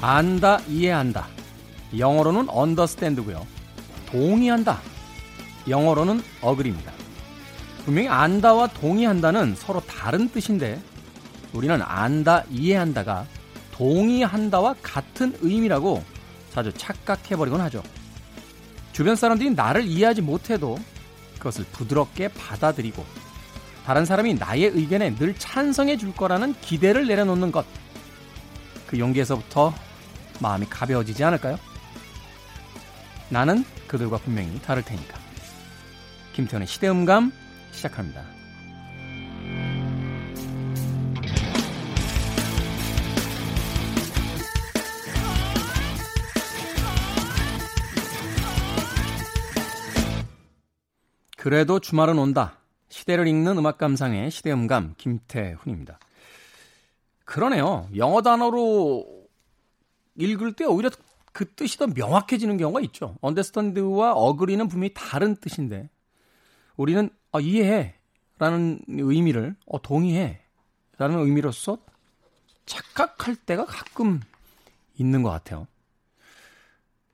안다, 이해한다. 영어로는 understand고요. 동의한다. 영어로는 agree입니다. 분명히 안다와 동의한다는 서로 다른 뜻인데 우리는 안다, 이해한다가 동의한다와 같은 의미라고 자주 착각해버리곤 하죠. 주변 사람들이 나를 이해하지 못해도 그것을 부드럽게 받아들이고 다른 사람이 나의 의견에 늘 찬성해 줄 거라는 기대를 내려놓는 것. 그 용기에서부터 마음이 가벼워지지 않을까요? 나는 그들과 분명히 다를 테니까. 김태훈의 시대음감 시작합니다. 그래도 주말은 온다. 시대를 읽는 음악 감상의 시대음감 김태훈입니다. 그러네요. 영어 단어로 읽을 때 오히려 그 뜻이 더 명확해지는 경우가 있죠. 언더스탠드와 어그리는 분명히 다른 뜻인데 우리는 아, 이해해 라는 의미를 어, 동의해 라는 의미로서 착각할 때가 가끔 있는 것 같아요.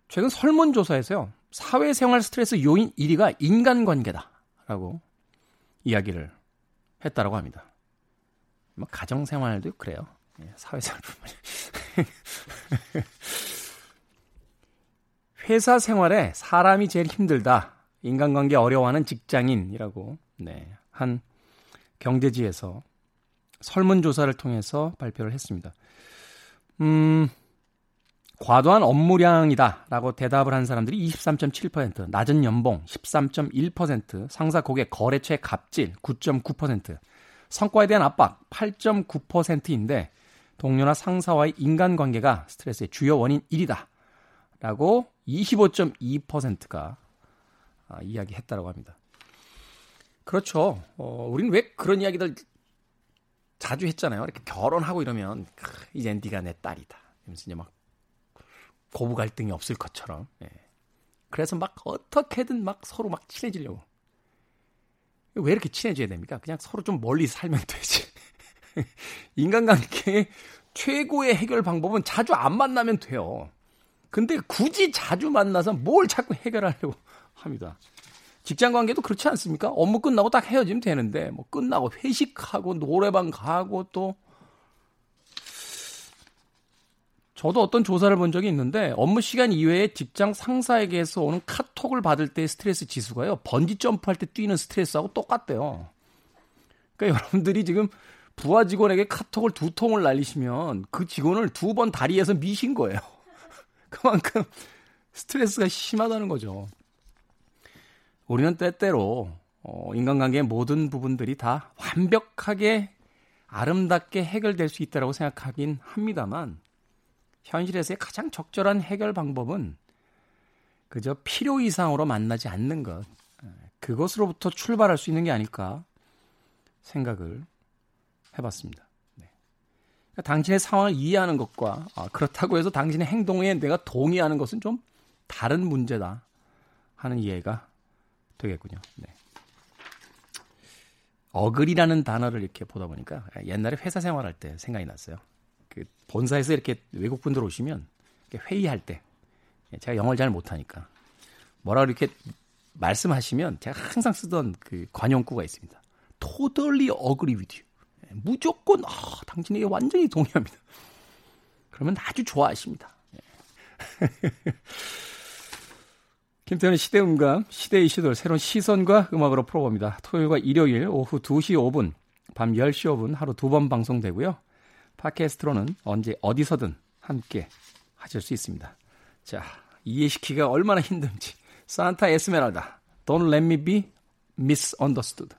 최근 설문조사에서요. 사회생활 스트레스 요인 1위가 인간관계다라고 이야기를 했다라고 합니다. 뭐 가정생활도 그래요. 예, 사회생활뿐만 회사 생활에 사람이 제일 힘들다. 인간관계 어려워하는 직장인이라고 네, 한 경제지에서 설문조사를 통해서 발표를 했습니다. 음, 과도한 업무량이다 라고 대답을 한 사람들이 23.7%, 낮은 연봉 13.1%, 상사 고객 거래처의 갑질 9.9%, 성과에 대한 압박 8.9%인데 동료나 상사와의 인간관계가 스트레스의 주요 원인 1이다 라고 25.2%가 아, 이야기했다고 합니다. 그렇죠. 어, 우리는 왜 그런 이야기들 자주 했잖아요. 이렇게 결혼하고 이러면 이제 네가 내 딸이다. 이러면서 이제 막 고부 갈등이 없을 것처럼. 예. 그래서 막 어떻게든 막 서로 막 친해지려고. 왜 이렇게 친해져야 됩니까? 그냥 서로 좀 멀리 살면 되지. 인간관계의 최고의 해결 방법은 자주 안 만나면 돼요. 근데 굳이 자주 만나서 뭘 자꾸 해결하려고 합니다. 직장 관계도 그렇지 않습니까? 업무 끝나고 딱 헤어지면 되는데, 뭐 끝나고 회식하고 노래방 가고 또 저도 어떤 조사를 본 적이 있는데 업무 시간 이외에 직장 상사에게서 오는 카톡을 받을 때 스트레스 지수가요. 번지 점프할 때 뛰는 스트레스하고 똑같대요. 그러니까 여러분들이 지금 부하 직원에게 카톡을 두 통을 날리시면 그 직원을 두 번 다리에서 미신 거예요. 그만큼 스트레스가 심하다는 거죠. 우리는 때때로 어, 인간관계의 모든 부분들이 다 완벽하게 아름답게 해결될 수 있다고 생각하긴 합니다만 현실에서의 가장 적절한 해결 방법은 그저 필요 이상으로 만나지 않는 것. 그것으로부터 출발할 수 있는 게 아닐까 생각을 해봤습니다. 네. 그러니까 당신의 상황을 이해하는 것과 아, 그렇다고 해서 당신의 행동에 내가 동의하는 것은 좀 다른 문제다 하는 이해가 되겠군요. 네. 어글이라는 단어를 이렇게 보다 보니까 옛날에 회사 생활할 때 생각이 났어요. 그 본사에서 이렇게 외국 분들 오시면 회의할 때 제가 영어를 잘 못하니까 뭐라 이렇게 말씀하시면 제가 항상 쓰던 그 관용구가 있습니다. Agree with you. 무조건 아, 당신에게 완전히 동의합니다. 그러면 아주 좋아하십니다. 김태현의 시대음감, 시대의 시도를 새로운 시선과 음악으로 풀어봅니다. 토요일과 일요일 오후 2시 5분, 밤 10시 5분 하루 두 번 방송되고요. 팟캐스트로는 언제 어디서든 함께 하실 수 있습니다. 자, 이해시키기가 얼마나 힘든지. 산타 에스메랄다. Don't let me be misunderstood.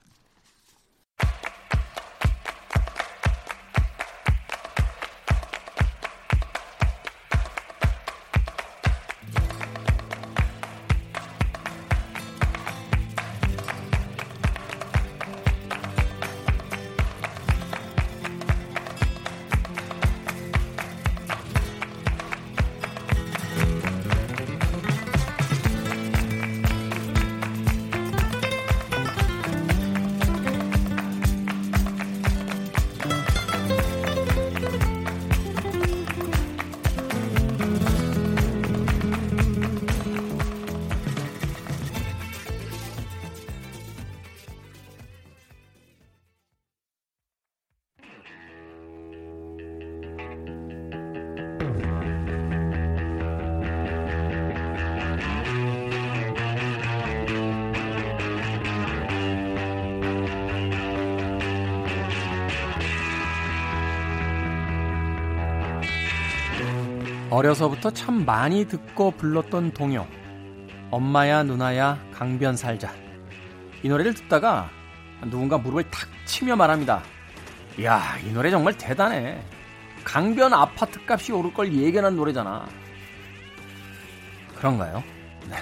어려서부터 참 많이 듣고 불렀던 동요. 엄마야 누나야 강변 살자. 이 노래를 듣다가 누군가 무릎을 탁 치며 말합니다. 이야, 이 노래 정말 대단해. 강변 아파트 값이 오를 걸 예견한 노래잖아. 그런가요? 네.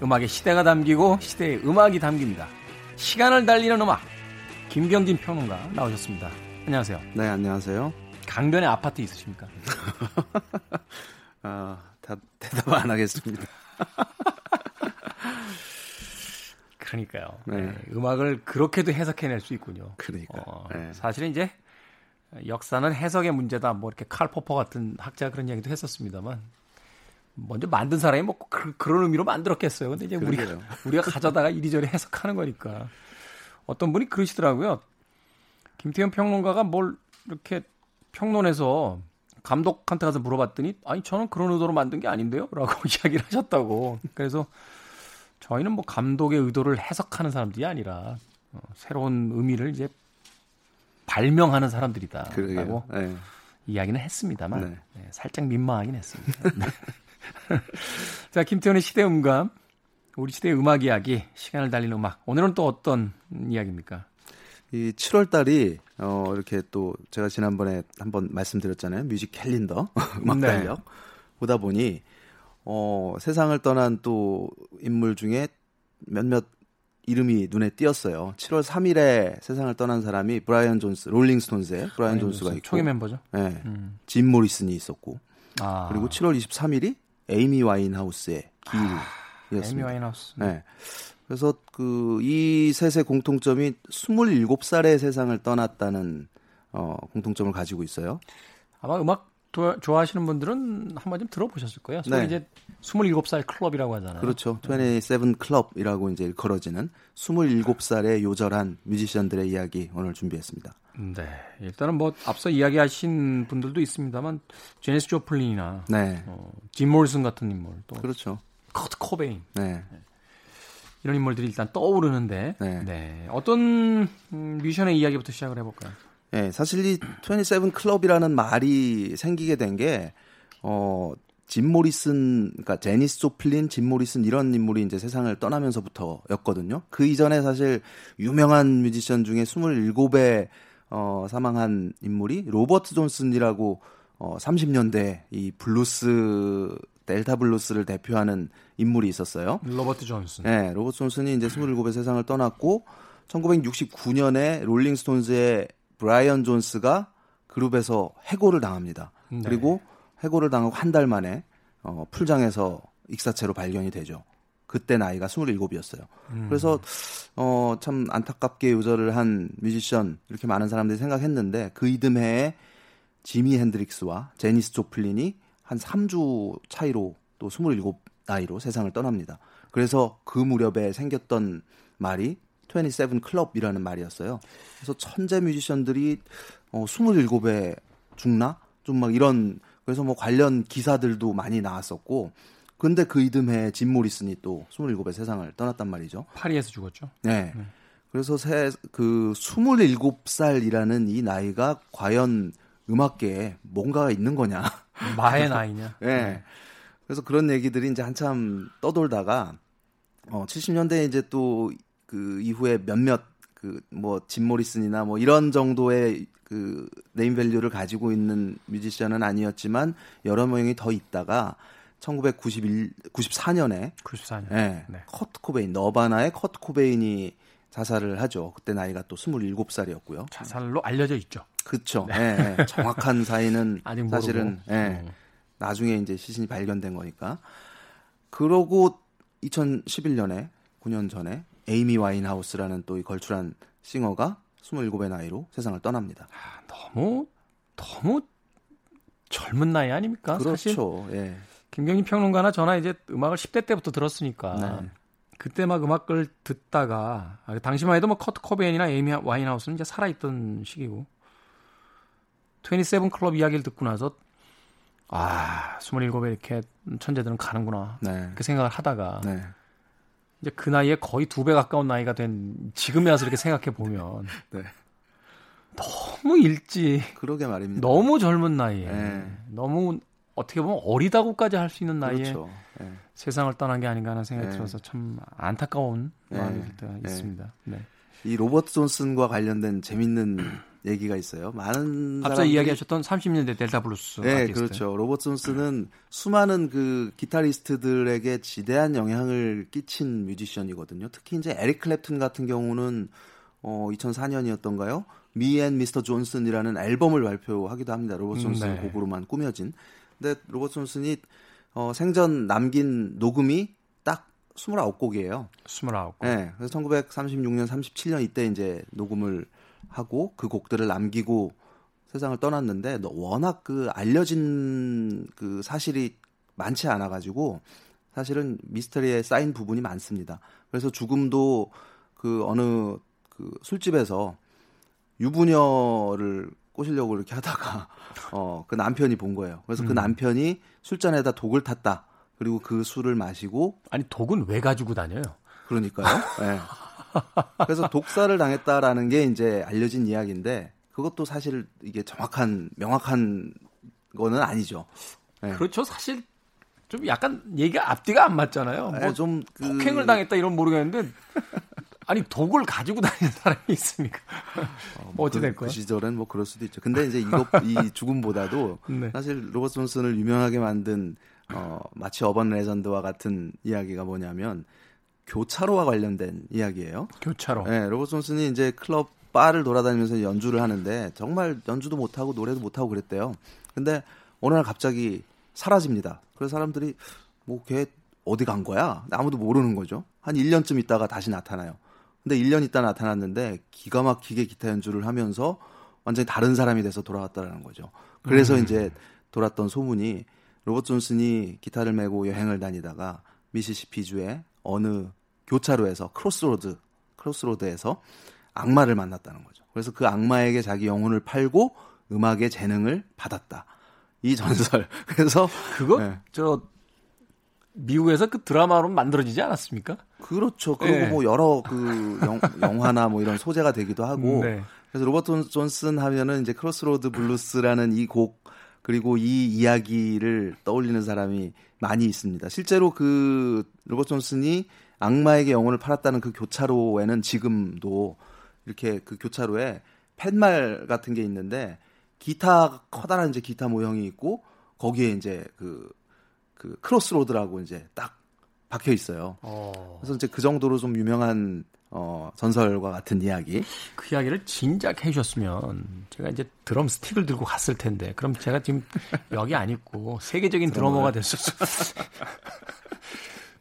음악의 시대가 담기고 시대의 음악이 담깁니다. 시간을 달리는 음악. 김경진 평론가 나오셨습니다. 안녕하세요. 네, 안녕하세요. 강변에 아파트 있으십니까? 아, 다, 대답 안 하겠습니다. 그러니까요. 네. 네. 음악을 그렇게도 해석해낼 수 있군요. 그러니까. 어, 네. 사실은 이제 역사는 해석의 문제다. 뭐 이렇게 칼 포퍼 같은 학자가 그런 얘기도 했었습니다만 먼저 만든 사람이 뭐 그, 런 의미로 만들었겠어요. 근데 이제 우리가 우리가 가져다가 이리저리 해석하는 거니까 어떤 분이 그러시더라고요. 김태현 평론가가 뭘 이렇게 평론에서 감독한테 가서 물어봤더니 아니 저는 그런 의도로 만든 게 아닌데요라고 이야기를 하셨다고. 그래서 저희는 뭐 감독의 의도를 해석하는 사람들이 아니라 어, 새로운 의미를 이제 발명하는 사람들이다라고 네. 이야기는 했습니다만 네. 네, 살짝 민망하긴 했습니다. 네. 자 김태현의 시대 음감 우리 시대의 음악 이야기 시간을 달리는 음악 오늘은 또 어떤 이야기입니까? 이 7월 달이 어 이렇게 또 제가 지난번에 한번 말씀드렸잖아요. 뮤직 캘린더 음악 네. 달력 보다 보니 어 세상을 떠난 또 인물 중에 몇몇 이름이 눈에 띄었어요. 7월 3일에 세상을 떠난 사람이 브라이언 존스, 롤링스톤스의 브라이언 존스가 있고 초기 멤버죠. 네, 음. 짐 모리슨이 있었고 아. 그리고 7월 23일이 에이미 와인하우스의 기일이었습니다. 아, 에이미 와인하우스. 네. 그래서 그 이 셋의 공통점이 27살의 세상을 떠났다는 어 공통점을 가지고 있어요. 아마 음악 좋아하시는 분들은 한번 좀 들어보셨을 거예요. 소위 네. 이제 27살 클럽이라고 하잖아요. 그렇죠. 27 클럽이라고 이제 일컬어지는 27살의 요절한 뮤지션들의 이야기 오늘 준비했습니다. 네. 일단은 뭐 앞서 이야기하신 분들도 있습니다만 제니스 조플린이나 네. 어, 짐 모리슨 같은 인물 또 그렇죠. 커트 코베인. 네. 네. 이런 인물들이 일단 떠오르는데 네. 네. 어떤 음, 뮤지션의 이야기부터 시작을 해볼까요? 네, 사실 이 27 클럽이라는 말이 생기게 된 게 어, 짐 모리슨, 그러니까 제니스 조플린, 짐 모리슨 이런 인물이 이제 세상을 떠나면서부터였거든요. 그 이전에 사실 유명한 뮤지션 중에 27에 어, 사망한 인물이 로버트 존슨이라고 어, 30년대 이 블루스 델타 블루스를 대표하는 인물이 있었어요. 로버트 존슨. 네, 로버트 존슨이 이제 27에 세상을 떠났고 1969년에 롤링스톤즈의 브라이언 존스가 그룹에서 해고를 당합니다. 네. 그리고 해고를 당하고 한 달 만에 어, 풀장에서 익사체로 발견이 되죠. 그때 나이가 27이었어요. 음. 그래서 어, 참 안타깝게 요절을 한 뮤지션 이렇게 많은 사람들이 생각했는데 그 이듬해에 지미 핸드릭스와 제니스 조플린이 한 3주 차이로 또 27 나이로 세상을 떠납니다. 그래서 그 무렵에 생겼던 말이 27 클럽이라는 말이었어요. 그래서 천재 뮤지션들이 어 27에 죽나? 좀 막 이런 그래서 뭐 관련 기사들도 많이 나왔었고 근데 그 이듬해 짐 모리슨이 또 27에 세상을 떠났단 말이죠. 파리에서 죽었죠. 네. 네. 그래서 새, 그 27살이라는 이 나이가 과연 음악계에 뭔가가 있는 거냐. 마의 나이냐. 네. 네. 그래서 그런 얘기들이 이제 한참 떠돌다가 어 70년대에 이제 또 그 이후에 몇몇 그뭐 짐 모리슨이나 뭐 이런 정도의 그 네임밸류를 가지고 있는 뮤지션은 아니었지만 여러 명이 더 있다가 1991 94년에 94년 네, 네. 커트 코베인 너바나의 커트 코베인이 자살을 하죠. 그때 나이가 또 27살이었고요. 자살로 알려져 있죠. 그렇죠. 네. 네. 정확한 사인은 사실은 네. 나중에 이제 시신이 발견된 거니까. 그러고 2011년에 9년 전에 에이미 와인하우스라는 또 이 걸출한 싱어가 27의 나이로 세상을 떠납니다. 아, 너무 너무 젊은 나이 아닙니까? 그렇죠. 사실 예. 김경림 평론가나 저나 이제 음악을 10대 때부터 들었으니까 네. 그때 막 음악을 듣다가 아, 당시만 해도 뭐 커트 코베인이나 에이미 와인하우스는 이제 살아있던 시기고 27 클럽 이야기를 듣고 나서 아 27에 이렇게 천재들은 가는구나 네. 이렇게 생각을 하다가 네. 이제 그 나이에 거의 두 배 가까운 나이가 된 지금에 와서 이렇게 생각해 보면 네. 너무 일찍 그러게 말입니다. 너무 젊은 나이에 네. 너무 어떻게 보면 어리다고까지 할 수 있는 나이에 그렇죠. 네. 세상을 떠난 게 아닌가 하는 생각이 네. 들어서 참 안타까운 네. 마음이 들 때가 있습니다. 네. 이 로버트 존슨과 관련된 재밌는 얘기가 있어요. 많은 앞서 사람들이... 이야기하셨던 30년대 델타 블루스. 네, 그렇죠. 로버트 존슨은 수많은 그 기타리스트들에게 지대한 영향을 끼친 뮤지션이거든요. 특히 이제 에릭 클랩튼 같은 경우는 어 2004년이었던가요? Me and Mr. Johnson이라는 앨범을 발표하기도 합니다. 로버트 존슨 네. 곡으로만 꾸며진. 근데 로버트 존슨이 어 생전 남긴 녹음이 딱 29곡이에요. 29곡. 네. 그래서 1936년, 37년 이때 이제 녹음을 하고 그 곡들을 남기고 세상을 떠났는데 워낙 그 알려진 그 사실이 많지 않아 가지고 사실은 미스터리에 쌓인 부분이 많습니다. 그래서 죽음도 그 어느 그 술집에서 유부녀를 꼬시려고 이렇게 하다가 어 그 남편이 본 거예요. 그래서 그 음. 그 남편이 술잔에다 독을 탔다. 그리고 그 술을 마시고 아니 독은 왜 가지고 다녀요? 그러니까요. 네. 그래서 독사를 당했다라는 게 이제 알려진 이야기인데 그것도 사실 이게 정확한 명확한 거는 아니죠. 네. 그렇죠. 사실 좀 약간 얘기가 앞뒤가 안 맞잖아요. 네, 뭐 좀 그... 폭행을 당했다 이런 모르겠는데 아니 독을 가지고 다니는 사람이 있습니까? 어, 뭐 어찌 될까요? 그, 그 시절엔 뭐 그럴 수도 있죠. 근데 이제 이거 이 죽음보다도 네. 사실 로버트 존슨을 유명하게 만든 어 마치 urban legend와 같은 이야기가 뭐냐면 교차로와 관련된 이야기예요. 교차로. 네, 로버트 존슨이 이제 클럽 바를 돌아다니면서 연주를 하는데 정말 연주도 못하고 노래도 못하고 그랬대요. 근데 어느 날 갑자기 사라집니다. 그래서 사람들이 뭐 걔 어디 간 거야? 아무도 모르는 거죠. 한 1년쯤 있다가 다시 나타나요. 근데 1년 있다 나타났는데 기가 막히게 기타 연주를 하면서 완전히 다른 사람이 돼서 돌아왔다라는 거죠. 그래서 음. 이제 돌았던 소문이 로버트 존슨이 기타를 메고 여행을 다니다가 미시시피주의 어느 교차로에서 crossroad crossroad에서 악마를 만났다는 거죠. 그래서 그 악마에게 자기 영혼을 팔고 음악의 재능을 받았다. 이 전설. 그래서 그거 네. 저 미국에서 그 드라마로 만들어지지 않았습니까? 그렇죠. 그리고 네. 뭐 여러 그 영, 영화나 뭐 이런 소재가 되기도 하고. 네. 그래서 로버트 존슨 하면은 이제 Crossroad Blues라는 이 곡 그리고 이 이야기를 떠올리는 사람이 많이 있습니다. 실제로 그 로버트 존슨이 악마에게 영혼을 팔았다는 그 교차로에는 지금도 이렇게 그 교차로에 팻말 같은 게 있는데 기타 커다란 이제 기타 모형이 있고 거기에 이제 그, 그 크로스로드라고 이제 딱 박혀 있어요. 어. 그래서 이제 그 정도로 좀 유명한 어, 전설과 같은 이야기. 그 이야기를 진작 해주셨으면 제가 이제 드럼 스틱을 들고 갔을 텐데 그럼 제가 지금 여기 안 있고 세계적인 드러머가 됐었어요.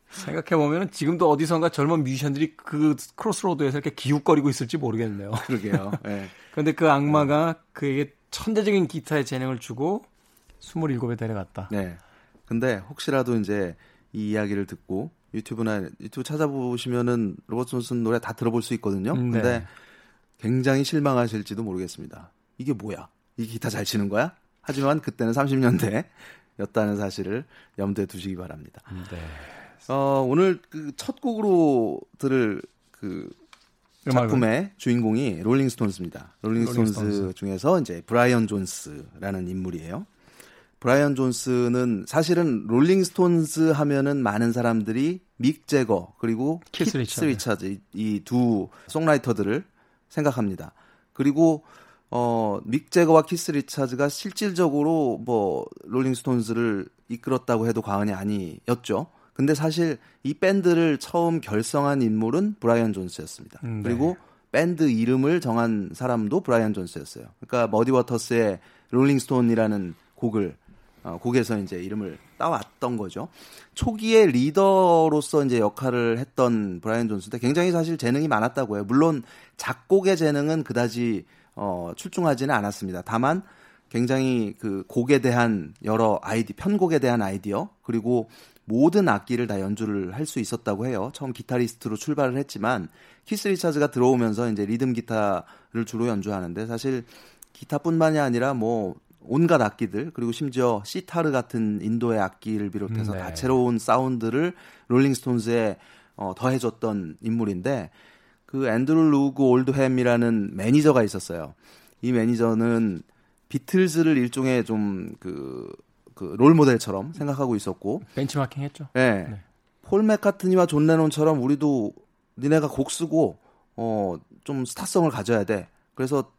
생각해 보면 지금도 어디선가 젊은 뮤지션들이 그 crossroad에서 이렇게 기웃거리고 있을지 모르겠네요. 그러게요. 네. 그런데 그 악마가 그에게 천재적인 기타의 재능을 주고 27에 데려갔다. 네. 근데 혹시라도 이제 이 이야기를 듣고 유튜브나 유튜브 찾아보시면은 로버트 존슨 노래 다 들어볼 수 있거든요. 네. 근데 굉장히 실망하실지도 모르겠습니다. 이게 뭐야? 이 기타 잘 치는 거야? 하지만 그때는 30년대였다는 사실을 염두에 두시기 바랍니다. 네. 어, 오늘 그 첫 곡으로 들을 그 작품의 주인공이 롤링스톤스입니다. 롤링스톤스 롤링 중에서 이제 브라이언 존스라는 인물이에요. 브라이언 존스는 사실은 롤링스톤스 하면은 많은 사람들이 믹 재거 그리고 키스, 키스 리차드 이 두 songwriter들을 생각합니다. 그리고 어, 믹 재거와 키스 리차즈가 실질적으로 뭐 롤링스톤스를 이끌었다고 해도 과언이 아니었죠. 근데 사실 이 밴드를 처음 결성한 인물은 브라이언 존스였습니다. 음, 네. 그리고 밴드 이름을 정한 사람도 브라이언 존스였어요. 그러니까 머디 워터스의 Rolling Stone이라는 곡을 어, 곡에서 이제 이름을 따왔던 거죠. 초기에 리더로서 이제 역할을 했던 브라이언 존스인데 굉장히 사실 재능이 많았다고 해요. 물론 작곡의 재능은 그다지 어, 출중하지는 않았습니다. 다만 굉장히 그 곡에 대한 여러 아이디, 편곡에 대한 아이디어, 그리고 모든 악기를 다 연주를 할 수 있었다고 해요. 처음 기타리스트로 출발을 했지만 키스 리차즈가 들어오면서 이제 리듬 기타를 주로 연주하는데 사실 기타뿐만이 아니라 뭐 온갖 악기들 그리고 심지어 시타르 같은 인도의 악기를 비롯해서 네. 다채로운 사운드를 롤링스톤즈에 어, 더해줬던 인물인데 그 앤드루 루그 올드햄이라는 매니저가 있었어요. 이 매니저는 비틀즈를 일종의 좀 그 그 롤 모델처럼 생각하고 있었고 벤치마킹 했죠. 네. 네. 폴 맥카트니와 존 레논처럼 우리도 니네가 곡 쓰고 어 좀 스타성을 가져야 돼. 그래서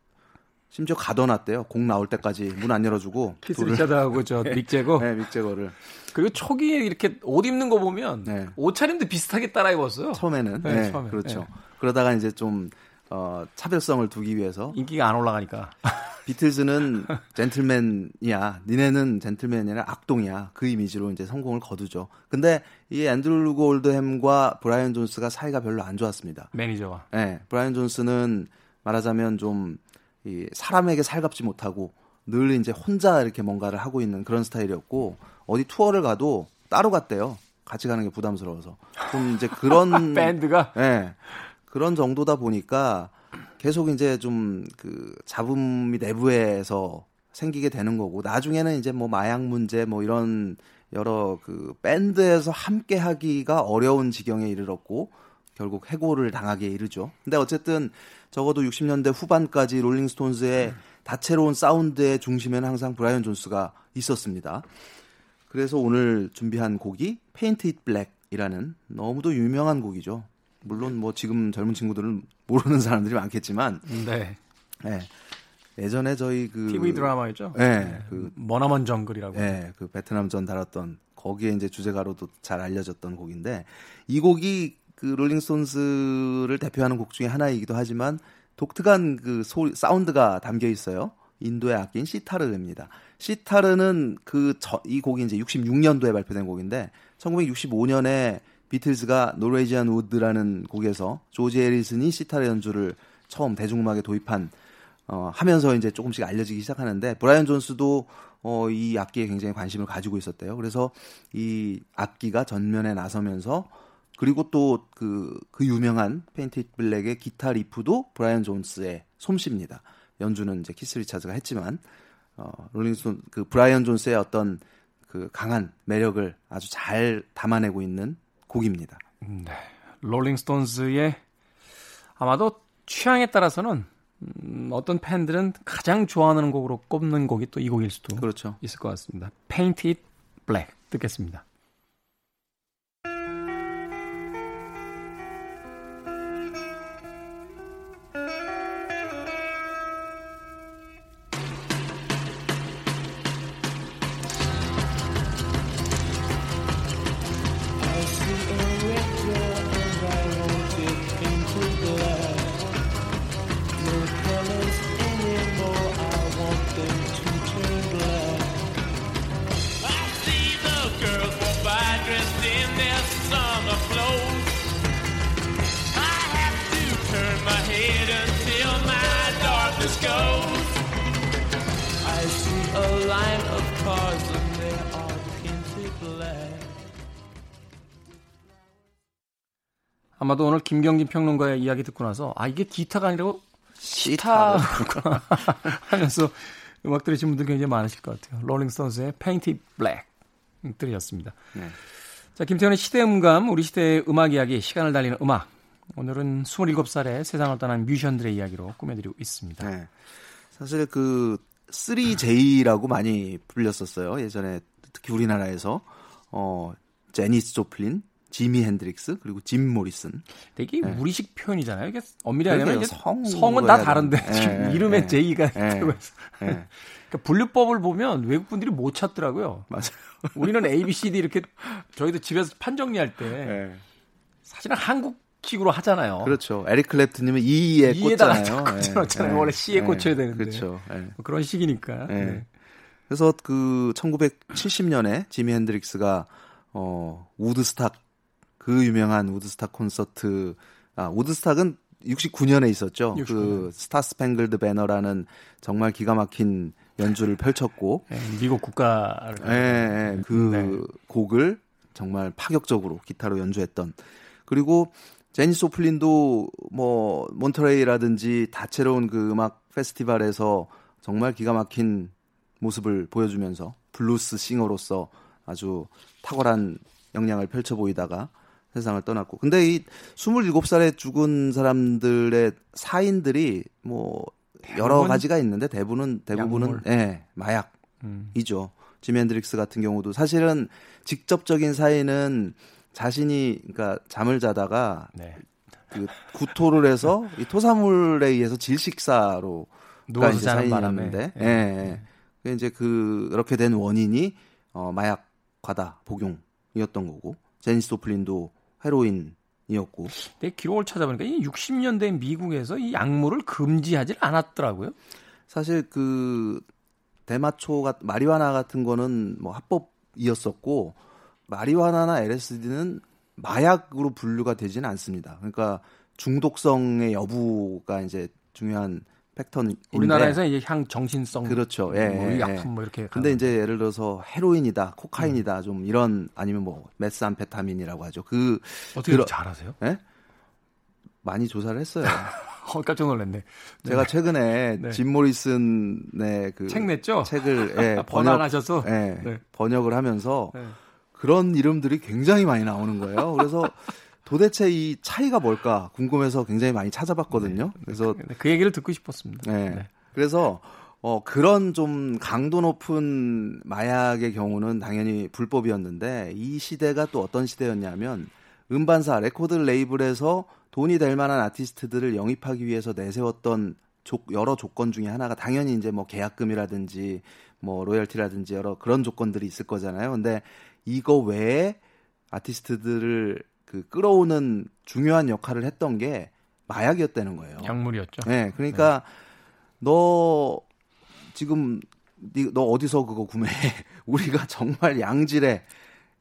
심지어 가둬놨대요. 곡 나올 때까지 문 안 열어주고. 키스 리차드하고 저 믹 재거. 네, 믹 재거를. 그리고 초기에 이렇게 옷 입는 거 보면 네. 옷차림도 비슷하게 따라 입었어요. 처음에는. 네, 네 처음에. 그렇죠. 네. 그러다가 이제 좀 어, 차별성을 두기 위해서 인기가 안 올라가니까 비틀즈는 젠틀맨이야. 니네는 젠틀맨이 아니라 악동이야. 그 이미지로 이제 성공을 거두죠. 근데 이 앤드루 올드햄과 브라이언 존스가 사이가 별로 안 좋았습니다. 매니저와. 네. 브라이언 존스는 말하자면 좀 이 사람에게 살갑지 못하고 늘 이제 혼자 이렇게 뭔가를 하고 있는 그런 스타일이었고 어디 투어를 가도 따로 갔대요. 같이 가는 게 부담스러워서. 좀 이제 그런 밴드가 예. 네, 그런 정도다 보니까 계속 이제 좀 그 잡음이 내부에서 생기게 되는 거고 나중에는 이제 뭐 마약 문제 뭐 이런 여러 그 밴드에서 함께 하기가 어려운 지경에 이르렀고 결국 해고를 당하게 이르죠. 근데 어쨌든 적어도 60년대 후반까지 롤링스톤즈의 다채로운 사운드의 중심에는 항상 브라이언 존스가 있었습니다. 그래서 오늘 준비한 곡이 Paint It Black이라는 너무도 유명한 곡이죠. 물론 뭐 지금 젊은 친구들은 모르는 사람들이 많겠지만 네. 네. 예전에 저희 그 TV 드라마였죠. 네. 네. 그 머나먼 정글이라고. 네. 그 베트남전 다뤘던 거기에 이제 주제가로도 잘 알려졌던 곡인데 이 곡이 그 롤링스톤스를 대표하는 곡 중에 하나이기도 하지만 독특한 그 소, 사운드가 담겨 있어요. 인도의 악기인 시타르입니다. 시타르는 그 이 곡이 이제 66년도에 발표된 곡인데 1965년에 비틀즈가 Norwegian Wood라는 곡에서 조지 해리슨이 시타르 연주를 처음 대중음악에 도입한 어, 하면서 이제 조금씩 알려지기 시작하는데 브라이언 존스도 어, 이 악기에 굉장히 관심을 가지고 있었대요. 그래서 이 악기가 전면에 나서면서 그리고 또 그 그 유명한 Paint It Black의 기타 riff도 브라이언 존스의 솜씨입니다. 연주는 이제 키스 리차즈가 했지만 어, 롤링스톤 그 브라이언 존스의 어떤 그 강한 매력을 아주 잘 담아내고 있는 곡입니다. 네. 롤링스톤즈의 아마도 취향에 따라서는 음, 어떤 팬들은 가장 좋아하는 곡으로 꼽는 곡이 또 이 곡일 수도 그렇죠. 있을 것 같습니다. Paint It Black 듣겠습니다. 아마도 오늘 김경진 평론가의 이야기 듣고 나서 아 이게 기타가 아니라 시타구나 하면서 음악 들으신 분들 굉장히 많으실 것 같아요. 롤링스톤스의 Painted Black 들으셨습니다. 네. 자 김태현의 시대음감 우리 시대의 음악 이야기 시간을 달리는 음악 오늘은 27살에 세상을 떠난 뮤지션들의 이야기로 꾸며드리고 있습니다. 네. 사실 그 3J라고 많이 불렸었어요. 예전에 특히 우리나라에서 어 제니스 조플린, 지미 핸드릭스 그리고 짐 모리슨. 되게 네. 우리식 표현이잖아요. 이게 엄밀히 하면 성 성은 다 다른데 네, 지금 네, 이름에 네, 제이가 들어가 있어. 네. 그러니까 분류법을 보면 외국 분들이 못 찾더라고요. 맞아요. 우리는 A, B, C, D 이렇게 저희도 집에서 판 정리할 때 네. 사실은 한국 식으로 하잖아요. 그렇죠. 에릭 클랩트님은 E에 꽂잖아요. 꽂잖아요. 원래 C에 꽂혀야 되는데. 그렇죠. 뭐 그런 식이니까. 그래서 그 1970년에 지미 핸드릭스가 어 우드스탁 그 유명한 우드스탁 콘서트 아 우드스탁은 69년에 있었죠. 69년. 그 Star Spangled Banner라는 정말 기가 막힌 연주를 펼쳤고 네, 미국 국가를 네, 그 네. 곡을 정말 파격적으로 기타로 연주했던 그리고 제니스 조플린도 뭐 몬터레이라든지 다채로운 그 음악 페스티벌에서 정말 기가 막힌 모습을 보여주면서 블루스 싱어로서 아주 탁월한 역량을 펼쳐 보이다가 세상을 떠났고. 근데 이 27살에 죽은 사람들의 사인들이 뭐 여러 가지가 있는데 대부분은 대부분은 예, 네, 마약 음. 지미 핸드릭스 같은 경우도 사실은 직접적인 사인은 자신이 그러니까 잠을 자다가 네. 그 구토를 해서 이 토사물에 의해서 질식사로 누워서 자는 바람에 예. 예. 예. 그 이제 그 그렇게 된 원인이 어 마약 과다 복용이었던 거고 제니스 도플린도 헤로인 이었고. 내 기록을 찾아보니까 이 60년대 미국에서 이 약물을 금지하지 않았더라고요. 사실 그 대마초 같 마리화나 같은 거는 뭐 합법이었었고 마리화나나 LSD는 마약으로 분류가 되지는 않습니다. 그러니까 중독성의 여부가 이제 중요한 팩터는 우리나라에서 이제 향 정신성 그렇죠. 예, 뭐 예, 약품 뭐 이렇게 근데 이제 예를 들어서 헤로인이다, 코카인이다, 음. 좀 이런 아니면 뭐 메스암페타민이라고 하죠. 그 어떻게 그러, 잘하세요? 예? 많이 조사를 했어요. 어, 깜짝 놀랐네. 제가 네. 최근에 네. 짐 모리슨의 그책 냈죠? 책을 예, 번역하셔서 예, 네. 번역을 하면서 네. 그런 이름들이 굉장히 많이 나오는 거예요. 그래서 도대체 이 차이가 뭘까 궁금해서 굉장히 많이 찾아봤거든요. 네. 그래서 그, 그 얘기를 듣고 싶었습니다. 네. 네. 그래서 어 그런 좀 강도 높은 마약의 경우는 당연히 불법이었는데 이 시대가 또 어떤 시대였냐면 음반사 레코드 레이블에서 돈이 될 만한 아티스트들을 영입하기 위해서 내세웠던 조, 여러 조건 중에 하나가 당연히 이제 뭐 계약금이라든지 뭐 로열티라든지 여러 그런 조건들이 있을 거잖아요. 근데 이거 외에 아티스트들을 그 끌어오는 중요한 역할을 했던 게 마약이었다는 거예요. 약물이었죠. 네, 그러니까 네. 너 지금 너 어디서 그거 구매해? 우리가 정말 양질의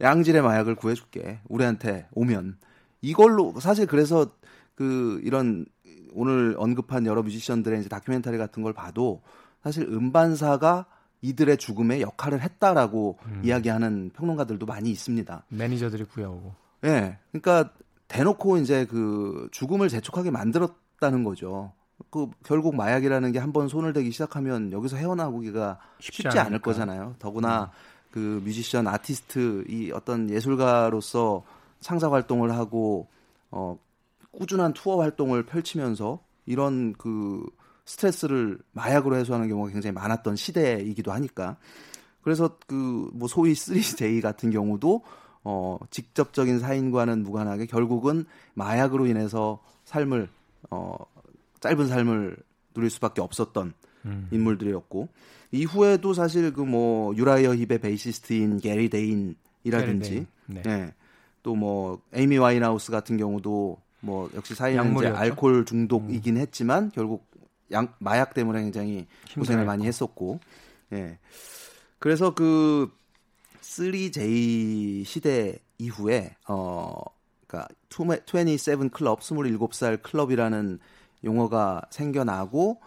양질의 마약을 구해줄게. 우리한테 오면 이걸로 사실 그래서 그 이런 오늘 언급한 여러 뮤지션들의 이제 다큐멘터리 같은 걸 봐도 사실 음반사가 이들의 죽음에 역할을 했다라고 음. 이야기하는 평론가들도 많이 있습니다. 매니저들이 구해오고. 예. 네, 그러니까 대놓고 이제 그 죽음을 재촉하게 만들었다는 거죠. 그 결국 마약이라는 게 한번 손을 대기 시작하면 여기서 헤어나오기가 쉽지, 쉽지 않을 거잖아요. 더구나 음. 그 뮤지션, 아티스트, 이 어떤 예술가로서 창작 활동을 하고 어 꾸준한 투어 활동을 펼치면서 이런 그 스트레스를 마약으로 해소하는 경우가 굉장히 많았던 시대이기도 하니까 그래서 그 뭐 소위 3J 같은 경우도 어 직접적인 사인과는 무관하게 결국은 마약으로 인해서 삶을 어 짧은 삶을 누릴 수밖에 없었던 음. 인물들이었고 이후에도 사실 그 뭐 유라이어 힙의 베이시스트인 게리 테인이라든지. 네. 네. 또 뭐 에이미 와인하우스 같은 경우도 뭐 역시 사인은 이제 알코올 중독이긴 음. 했지만 결국 양, 마약 때문에 굉장히 고생을 많이 했었고, 예. 그래서 그 3J 시대 이후에 어 그러니까 27 클럽 27살 클럽이라는 용어가 생겨나고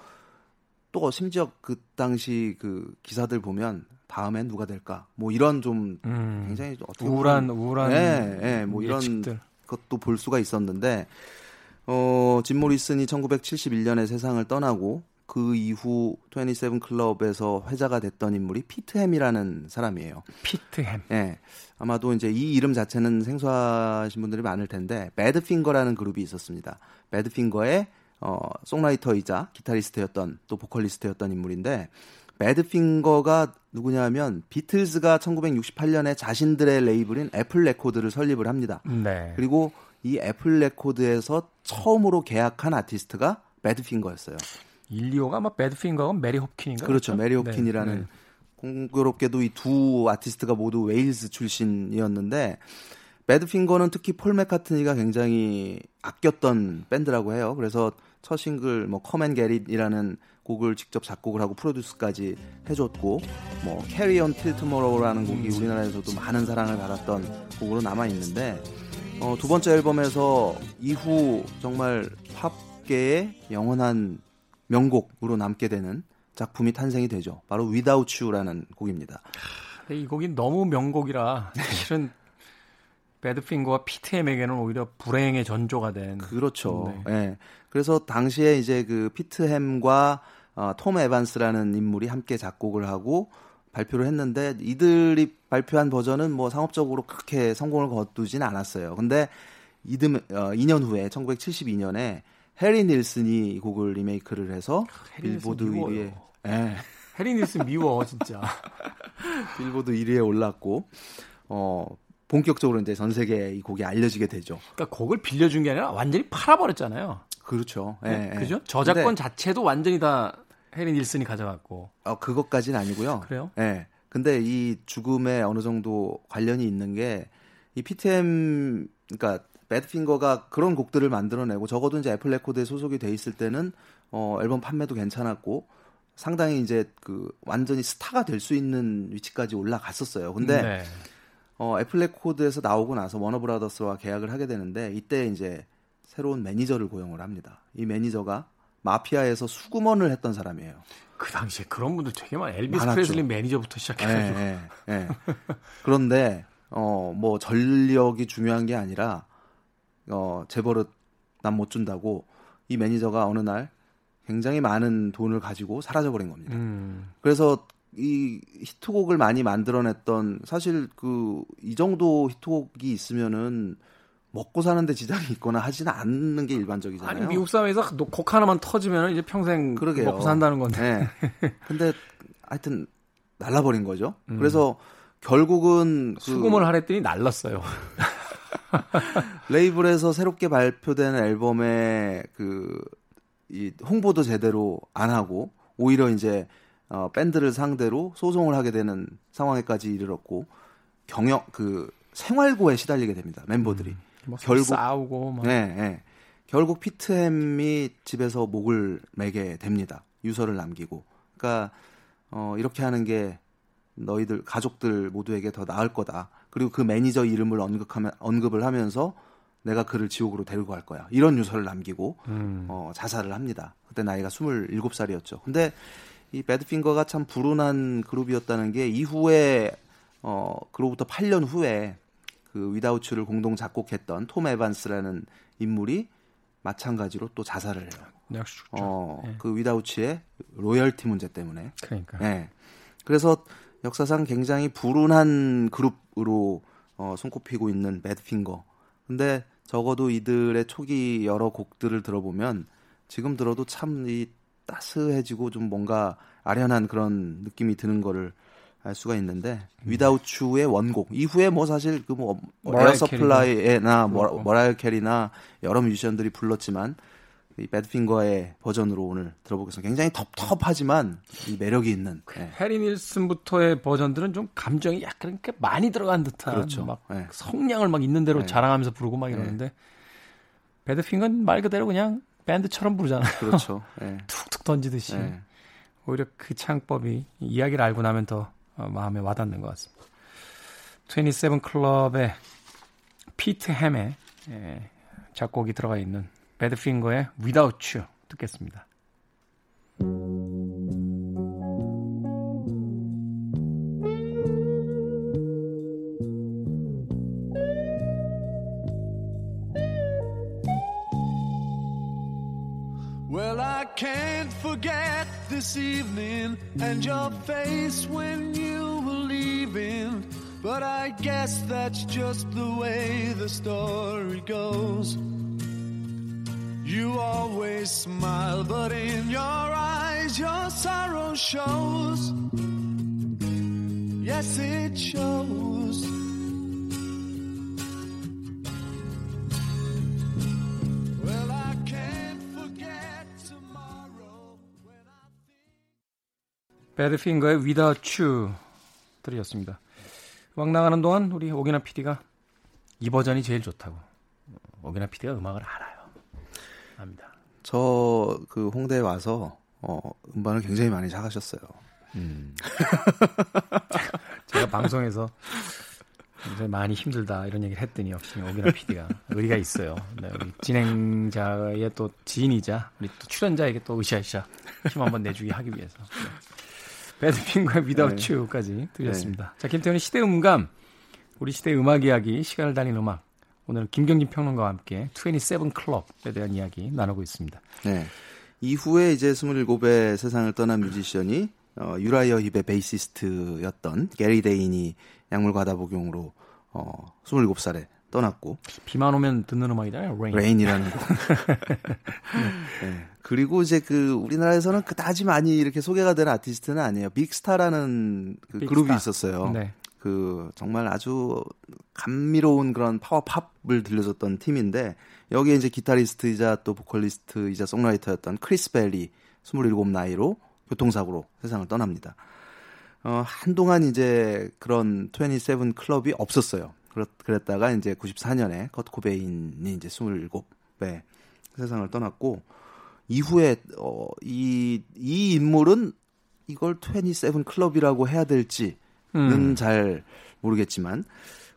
또 심지어 그 당시 그 기사들 보면 다음엔 누가 될까 뭐 이런 좀 음, 굉장히 어떻게 우울한 우울한 예, 예, 뭐 이런 예측들. 것도 볼 수가 있었는데 어, 짐 모리슨이 1971년에 세상을 떠나고 그 이후 27 클럽에서 회자가 됐던 인물이 피트햄이라는 사람이에요. 피트햄. 예. 네, 아마도 이제 이 이름 자체는 생소하신 분들이 많을 텐데 배드핑거라는 그룹이 있었습니다. 배드핑거의 어, 송라이터이자 기타리스트였던 또 보컬리스트였던 인물인데 배드핑거가 누구냐면 비틀즈가 1968년에 자신들의 레이블인 애플 레코드를 설립을 합니다. 네. 그리고 이 애플 레코드에서 처음으로 계약한 아티스트가 배드핑거였어요. 1, 2호가 아마 배드핑거가 메리 홉킨인가? 그렇죠. 그렇죠? 메리 홉킨이라는 네, 네. 공교롭게도 이 두 아티스트가 모두 웨일즈 출신이었는데 배드핑거는 특히 폴 맥카트니가 굉장히 아꼈던 밴드라고 해요. 그래서 첫 싱글 뭐 Come and Get It이라는 곡을 직접 작곡을 하고 프로듀스까지 해줬고 뭐 Carry On Till Tomorrow라는 곡이 우리나라에서도 많은 사랑을 받았던 곡으로 남아 있는데 어, 두 번째 앨범에서 이후 정말 팝계의 영원한 명곡으로 남게 되는 작품이 탄생이 되죠. 바로 Without You라는 곡입니다. 이 곡이 너무 명곡이라 실은 배드핑거와 피트햄에게는 오히려 불행의 전조가 된. 그렇죠. 네. 네. 그래서 당시에 이제 그 피트햄과 어, 톰 에반스라는 인물이 함께 작곡을 하고 발표를 했는데 이들이 발표한 버전은 뭐 상업적으로 그렇게 성공을 거두진 않았어요. 근데 이듬 어, 2년 후에 1972년에 해리 닐슨이 이 곡을 리메이크를 해서 빌보드 1위에 예. 해리 닐슨 미워 진짜. 빌보드 1위에 올랐고 어 본격적으로 이제 전 세계에 이 곡이 알려지게 되죠. 그러니까 곡을 빌려준 게 아니라 완전히 팔아버렸잖아요. 그렇죠. 예, 네, 예. 그죠? 저작권 근데, 자체도 완전히 다 해리 닐슨이 가져갔고. 어, 그것까지는 아니고요. 그래요? 예. 근데 이 죽음에 어느 정도 관련이 있는 게 이 피트 햄 그러니까 배드핑거가 그런 곡들을 만들어내고 적어도 이제 애플 레코드에 소속이 돼 있을 때는 어 앨범 판매도 괜찮았고 상당히 이제 그 완전히 스타가 될 수 있는 위치까지 올라갔었어요. 근데 네. 어 애플 레코드에서 나오고 나서 워너 브라더스와 계약을 하게 되는데 이때 이제 새로운 매니저를 고용을 합니다. 이 매니저가 마피아에서 수금원을 했던 사람이에요. 그 당시에 그런 분들 되게 많아. 엘비스. 프레슬리 매니저부터 시작해가지고. 예, 예, 예. 그런데 어 뭐 전력이 중요한 게 아니라 어 제 버릇 남 못 준다고 이 매니저가 어느 날 굉장히 많은 돈을 가지고 사라져 버린 겁니다. 음. 그래서 이 히트곡을 많이 만들어냈던 사실 그 이 정도 히트곡이 있으면은 먹고 사는데 지장이 있거나 하지는 않는 게 일반적이잖아요. 아니 미국 사회에서 노- 곡 하나만 터지면 이제 평생 그러게요. 먹고 산다는 건데. 네. 근데 하여튼 날라버린 거죠. 그래서 결국은 그 수금을 하랬더니 날랐어요. 레이블에서 새롭게 발표된 앨범에 그 이 홍보도 제대로 안 하고 오히려 이제 어 밴드를 상대로 소송을 하게 되는 상황에까지 이르렀고 경영 그 생활고에 시달리게 됩니다. 멤버들이. 뭐 결국- 싸우고 막. 네, 네. 결국 피트햄이 집에서 목을 매게 됩니다. 유서를 남기고. 그러니까 어 이렇게 하는 게 너희들 가족들 모두에게 더 나을 거다. 그리고 그 매니저 이름을 언급하면 언급을 하면서 내가 그를 지옥으로 데리고 갈 거야. 이런 유서를 남기고 음. 어 자살을 합니다. 그때 나이가 27살이었죠. 근데 이 배드핑거가 참 불운한 그룹이었다는 게 이후에 어 그로부터 8년 후에 그 Without You를 공동 작곡했던 톰 에반스라는 인물이 마찬가지로 또 자살을 해요. 어, 예. 그 Without You의 로열티 문제 때문에. 그러니까. 예. 그래서 역사상 굉장히 불운한 그룹으로 어, 손꼽히고 있는 배드핑거. 근데 적어도 이들의 초기 여러 곡들을 들어보면 지금 들어도 참 이 따스해지고 좀 뭔가 아련한 그런 느낌이 드는 거를 알 수가 있는데 Without You의 원곡. 이후에 뭐 사실 그 뭐 머라이어 에어 서플라이나 뭐, 머라이어 캐리나 여러 뮤지션들이 불렀지만 이 배드핑거의 버전으로 오늘 들어보겠습니다. 굉장히 텁텁하지만 이 매력이 있는 예. 해리 닐슨부터의 버전들은 좀 감정이 약간 이렇게 많이 들어간 듯한 그렇죠. 막 네. 성량을 막 있는 대로 네. 자랑하면서 부르고 막 이러는데 배드핑건 말 그대로 그냥 밴드처럼 부르잖아요. 그렇죠. 예. 툭툭 던지듯이 예. 오히려 그 창법이 이야기를 알고 나면 더 어, 마음에 와닿는 것 같습니다. 27 클럽의 피트 햄의 예, 작곡이 들어가 있는 배드핑거의 Without You 듣겠습니다. Well, I can't forget this evening and your face when you were leaving. But I guess that's just the way the story goes. You always smile, but in your eyes, your sorrow shows. Yes, it shows. Well, I can't forget tomorrow when I 배드핑거의 Without You 들이었습니다. 음악 나가는 동안 우리 오기나 PD가 이 버전이 제일 좋다고. 오기나 PD가 음악을 알아요. 압니다. 저 그 홍대에 와서 어, 음반을 굉장히 많이 사가셨어요. 제가 방송에서 굉장히 많이 힘들다 이런 얘기를 했더니 역시 오기나 PD가 의리가 있어요. 네, 우리 진행자의 또 지인이자 우리 또 출연자에게 또 으쌰으쌰 힘 한번 내주기 하기 위해서. 네. 배드핑거 Without You까지 드렸습니다. 자, 김태훈의 시대 음감, 우리 시대 음악 이야기, 시간을 달린 음악. 오늘은 김경진 평론가와 함께 27 클럽에 대한 이야기 나누고 있습니다. 네. 이후에 이제 27의 세상을 떠난 뮤지션이 어, 유라이어 힙의 베이시스트였던 게리 테인이 약물 과다 복용으로 어, 27살에 떠났고 비만 오면 듣는 음악이잖아요. Rain. Rain이라는 곡. 네. 그리고 이제 그 우리나라에서는 그다지 많이 이렇게 소개가 되는 아티스트는 아니에요. 빅스타라는 그 빅스타. 그룹이 있었어요. 네. 그 정말 아주 감미로운 그런 파워 팝을 들려줬던 팀인데 여기에 이제 기타리스트이자 또 보컬리스트이자 songwriter였던 크리스 벨이 27 나이로 교통사고로 세상을 떠납니다. 어, 한동안 이제 그런 27 클럽이 없었어요. 그렇, 그랬다가 이제 94년에 커트 코베인이 이제 27에 세상을 떠났고 이후에 어, 이, 이 인물은 이걸 27 클럽이라고 해야 될지는 음. 잘 모르겠지만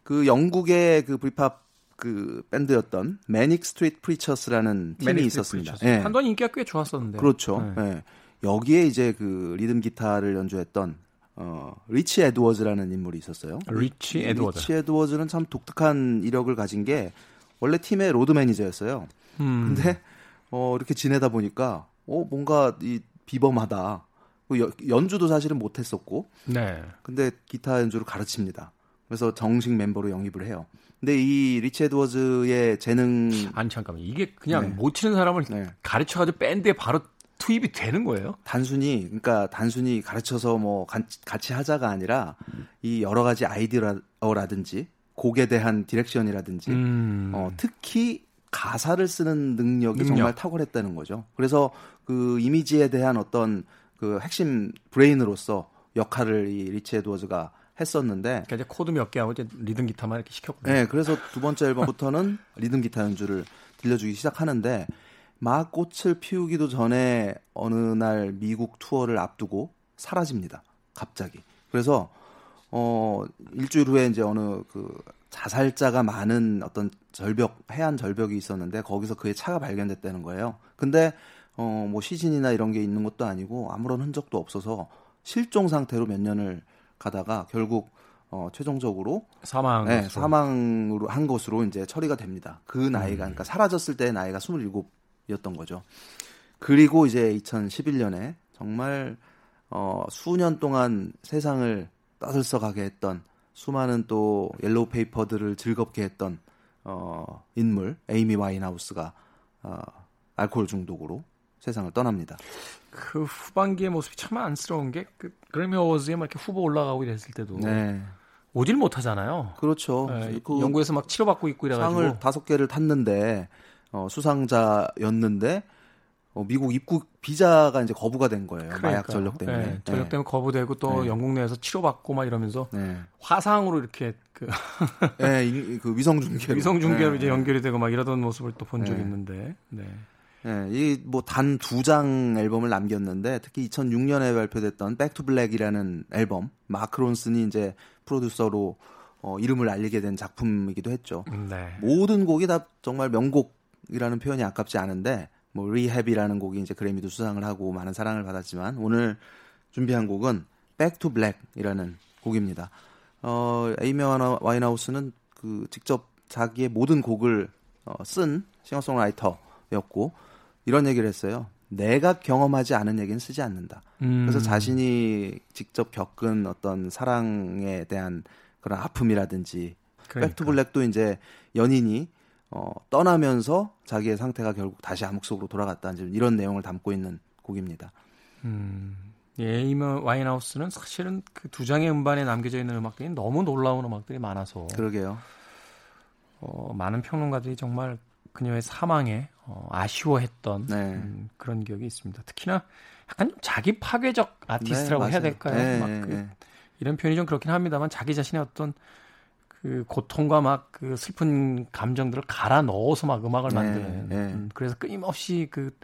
그 영국의 그 브리팝 그 밴드였던 매닉 스트리트 프리처스라는 팀이 있었습니다. 프리처스. 예. 한동안 인기가 꽤 좋았었는데. 그렇죠. 네. 예. 여기에 이제 그 리듬 기타를 연주했던 어 리치 에드워즈라는 인물이 있었어요. 리치 에드워즈. 리치 에드워즈는 참 독특한 이력을 가진 게 원래 팀의 로드 매니저였어요. 음. 근데 어 이렇게 지내다 보니까 어 뭔가 이 비범하다. 그 여- 연주도 사실은 못했었고 네. 근데 기타 연주를 가르칩니다. 그래서 정식 멤버로 영입을 해요. 근데 이 리치 에드워즈의 재능 아니 잠깐만 이게 그냥 네. 못 치는 사람을 네. 가르쳐가지고 밴드에 바로 투입이 되는 거예요? 단순히 그러니까 단순히 가르쳐서 뭐 같이, 하자가 아니라 이 여러 가지 아이디어라든지 곡에 대한 direction이라든지 음. 어, 특히 가사를 쓰는 능력이 능력. 정말 탁월했다는 거죠. 그래서 그 이미지에 대한 어떤 그 핵심 브레인으로서 역할을 이 리치 에드워즈가 했었는데 그러니까 이제 코드 몇 개 하고 이제 리듬 기타만 이렇게 시켰군요. 네, 그래서 두 번째 앨범부터는 리듬 기타 연주를 들려주기 시작하는데 막 꽃을 피우기도 전에 어느 날 미국 투어를 앞두고 사라집니다. 갑자기. 그래서 어 일주일 후에 이제 어느 그 자살자가 많은 어떤 절벽 해안 절벽이 있었는데 거기서 그의 차가 발견됐다는 거예요. 근데 어 뭐 시신이나 이런 게 있는 것도 아니고 아무런 흔적도 없어서 실종 상태로 몇 년을 가다가 결국 어 최종적으로 사망. 네, 사망으로 한 것으로 이제 처리가 됩니다. 그 나이가 그러니까 사라졌을 때 나이가 27이었던 거죠. 그리고 이제 2011년에 정말 어 수년 동안 세상을 떠들썩하게 했던 수많은 또 옐로우 페이퍼들을 즐겁게 했던 어 인물 에이미 와인하우스가 어 알코올 중독으로 세상을 떠납니다. 그 후반기의 모습이 참 안쓰러운 게 그 그래미 어워즈에 막 이렇게 후보 올라가고 이랬을 때도 네. 오질 못하잖아요. 그렇죠. 네, 그 영국에서 막 치료받고 있고 이래가지고 상을 다섯 개를 탔는데 어, 수상자였는데 어, 미국 입국 비자가 이제 거부가 된 거예요. 마약 그러니까요. 전력 때문에. 네, 전력 때문에 거부되고 또 네. 영국 내에서 치료받고 막 이러면서 네. 화상으로 이렇게 그 네, 이- 그 위성 중계. 위성 중계로 네. 이제 연결이 되고 막 이러던 모습을 또 본 적이 네. 있는데. 네. 네, 이뭐 단 두 장 앨범을 남겼는데 특히 2006년에 발표됐던 Back to Black이라는 앨범 마크 론슨이 이제 프로듀서로 어, 이름을 알리게 된 작품이기도 했죠. 네. 모든 곡이 다 정말 명곡이라는 표현이 아깝지 않은데 뭐 리헵이라는 곡이 이제 그래미도 수상을 하고 많은 사랑을 받았지만 오늘 준비한 곡은 Back to Black이라는 곡입니다. 어, 에이미 와나- 와인하우스는 그 직접 자기의 모든 곡을 어, 쓴 싱어송라이터였고 이런 얘기를 했어요. 내가 경험하지 않은 얘기는 쓰지 않는다. 음. 그래서 자신이 직접 겪은 어떤 사랑에 대한 그런 아픔이라든지 그러니까. Back to Black도 이제 연인이 어, 떠나면서 자기의 상태가 결국 다시 암흑 속으로 돌아갔다 이제 이런 내용을 담고 있는 곡입니다. 음. 예, 에이미 와인하우스는 사실은 그 두 장의 음반에 남겨져 있는 음악들이 너무 놀라운 음악들이 많아서 그러게요. 어, 많은 평론가들이 정말 그녀의 사망에 어, 아쉬워했던 네. 음, 그런 기억이 있습니다. 특히나 약간 좀 자기 파괴적 아티스트라고 네, 해야. 될까요? 네, 막 네, 그, 네. 이런 표현이 좀 그렇긴 합니다만 자기 자신의 어떤 그 고통과 막 그 슬픈 감정들을 갈아 넣어서 막 음악을 네, 만드는 네. 음, 그래서 끊임없이 그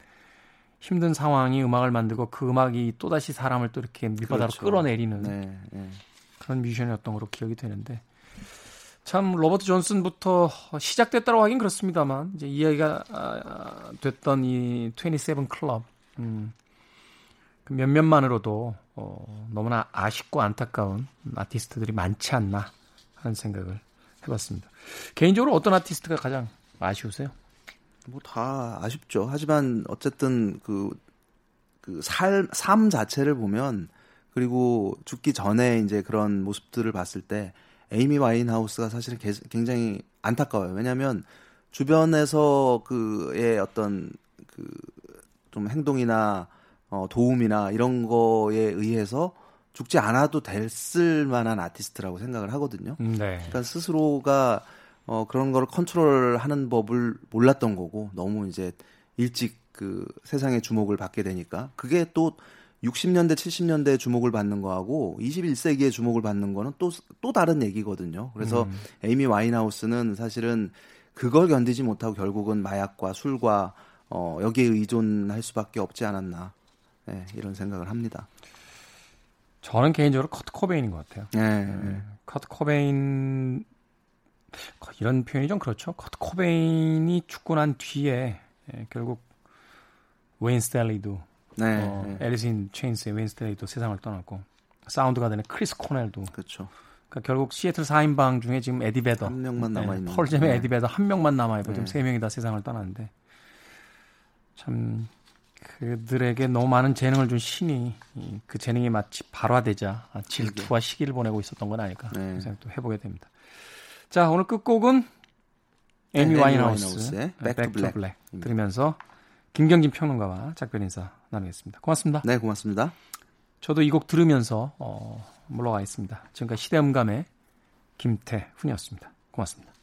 힘든 상황이 음악을 만들고 그 음악이 또다시 사람을 또 이렇게 밑바닥으로 그렇죠. 끌어내리는. 그런 뮤지션이었던 걸로 기억이 되는데 참 로버트 존슨부터 시작됐다고 하긴 그렇습니다만 이제 이야기가 아, 됐던 이 27 클럽 음, 그 몇몇만으로도 어, 너무나 아쉽고 안타까운 아티스트들이 많지 않나 하는 생각을 해봤습니다. 개인적으로 어떤 아티스트가 가장 아쉬우세요? 뭐 다 아쉽죠. 하지만 어쨌든 그, 그 살, 삶 자체를 보면 그리고 죽기 전에 이제 그런 모습들을 봤을 때 에이미 와인하우스가 사실은 개- 굉장히 안타까워요. 왜냐하면 주변에서 그의 어떤 그 좀 행동이나 어, 도움이나 이런 거에 의해서 죽지 않아도 됐을 만한 아티스트라고 생각을 하거든요. 음, 네. 그러니까 스스로가 어, 그런 거를 컨트롤하는 법을 몰랐던 거고 너무 이제 일찍 그 세상의 주목을 받게 되니까 그게 또 60년대, 70년대 주목을 받는 거하고 21세기에 주목을 받는 거는 또, 또 다른 얘기거든요. 그래서 음. 에이미 와인하우스는 사실은 그걸 견디지 못하고 결국은 마약과 술과 어, 여기에 의존할 수밖에 없지 않았나. 네, 이런 생각을 합니다. 저는 개인적으로 커트 코베인인 것 같아요. 네, 네. 커트 코베인 이런 표현이 좀 그렇죠. 커트 코베인이 죽고 난 뒤에 예, 결국 레인 스테일리도 네, 어, 네. 앨리스 인 체인스의 레인 스테일리도 세상을 떠났고 사운드 가든의 크리스 코넬도 그렇죠. 그러니까 결국 시애틀 4인방 중에 지금 에디 베더 한 명만 남아 있는 네, 펄잼의 네. 에디 베더 한 명만 남아 있고 지금 세 명이 다 세상을 떠났는데 참 그들에게 너무 많은 재능을 준 신이 그 재능이 마치 발화되자 질투와 시기를 보내고 있었던 건 아닐까 네. 그 생각도 해보게 됩니다. 자 오늘 끝곡은 에이미 네, 와인하우스의 Back to Black 들으면서 김경진 평론가와 작별 인사 나누겠습니다. 고맙습니다. 네, 고맙습니다. 저도 이 곡 들으면서 어, 물러가 있습니다. 지금까지 시대음감의 김태훈이었습니다. 고맙습니다.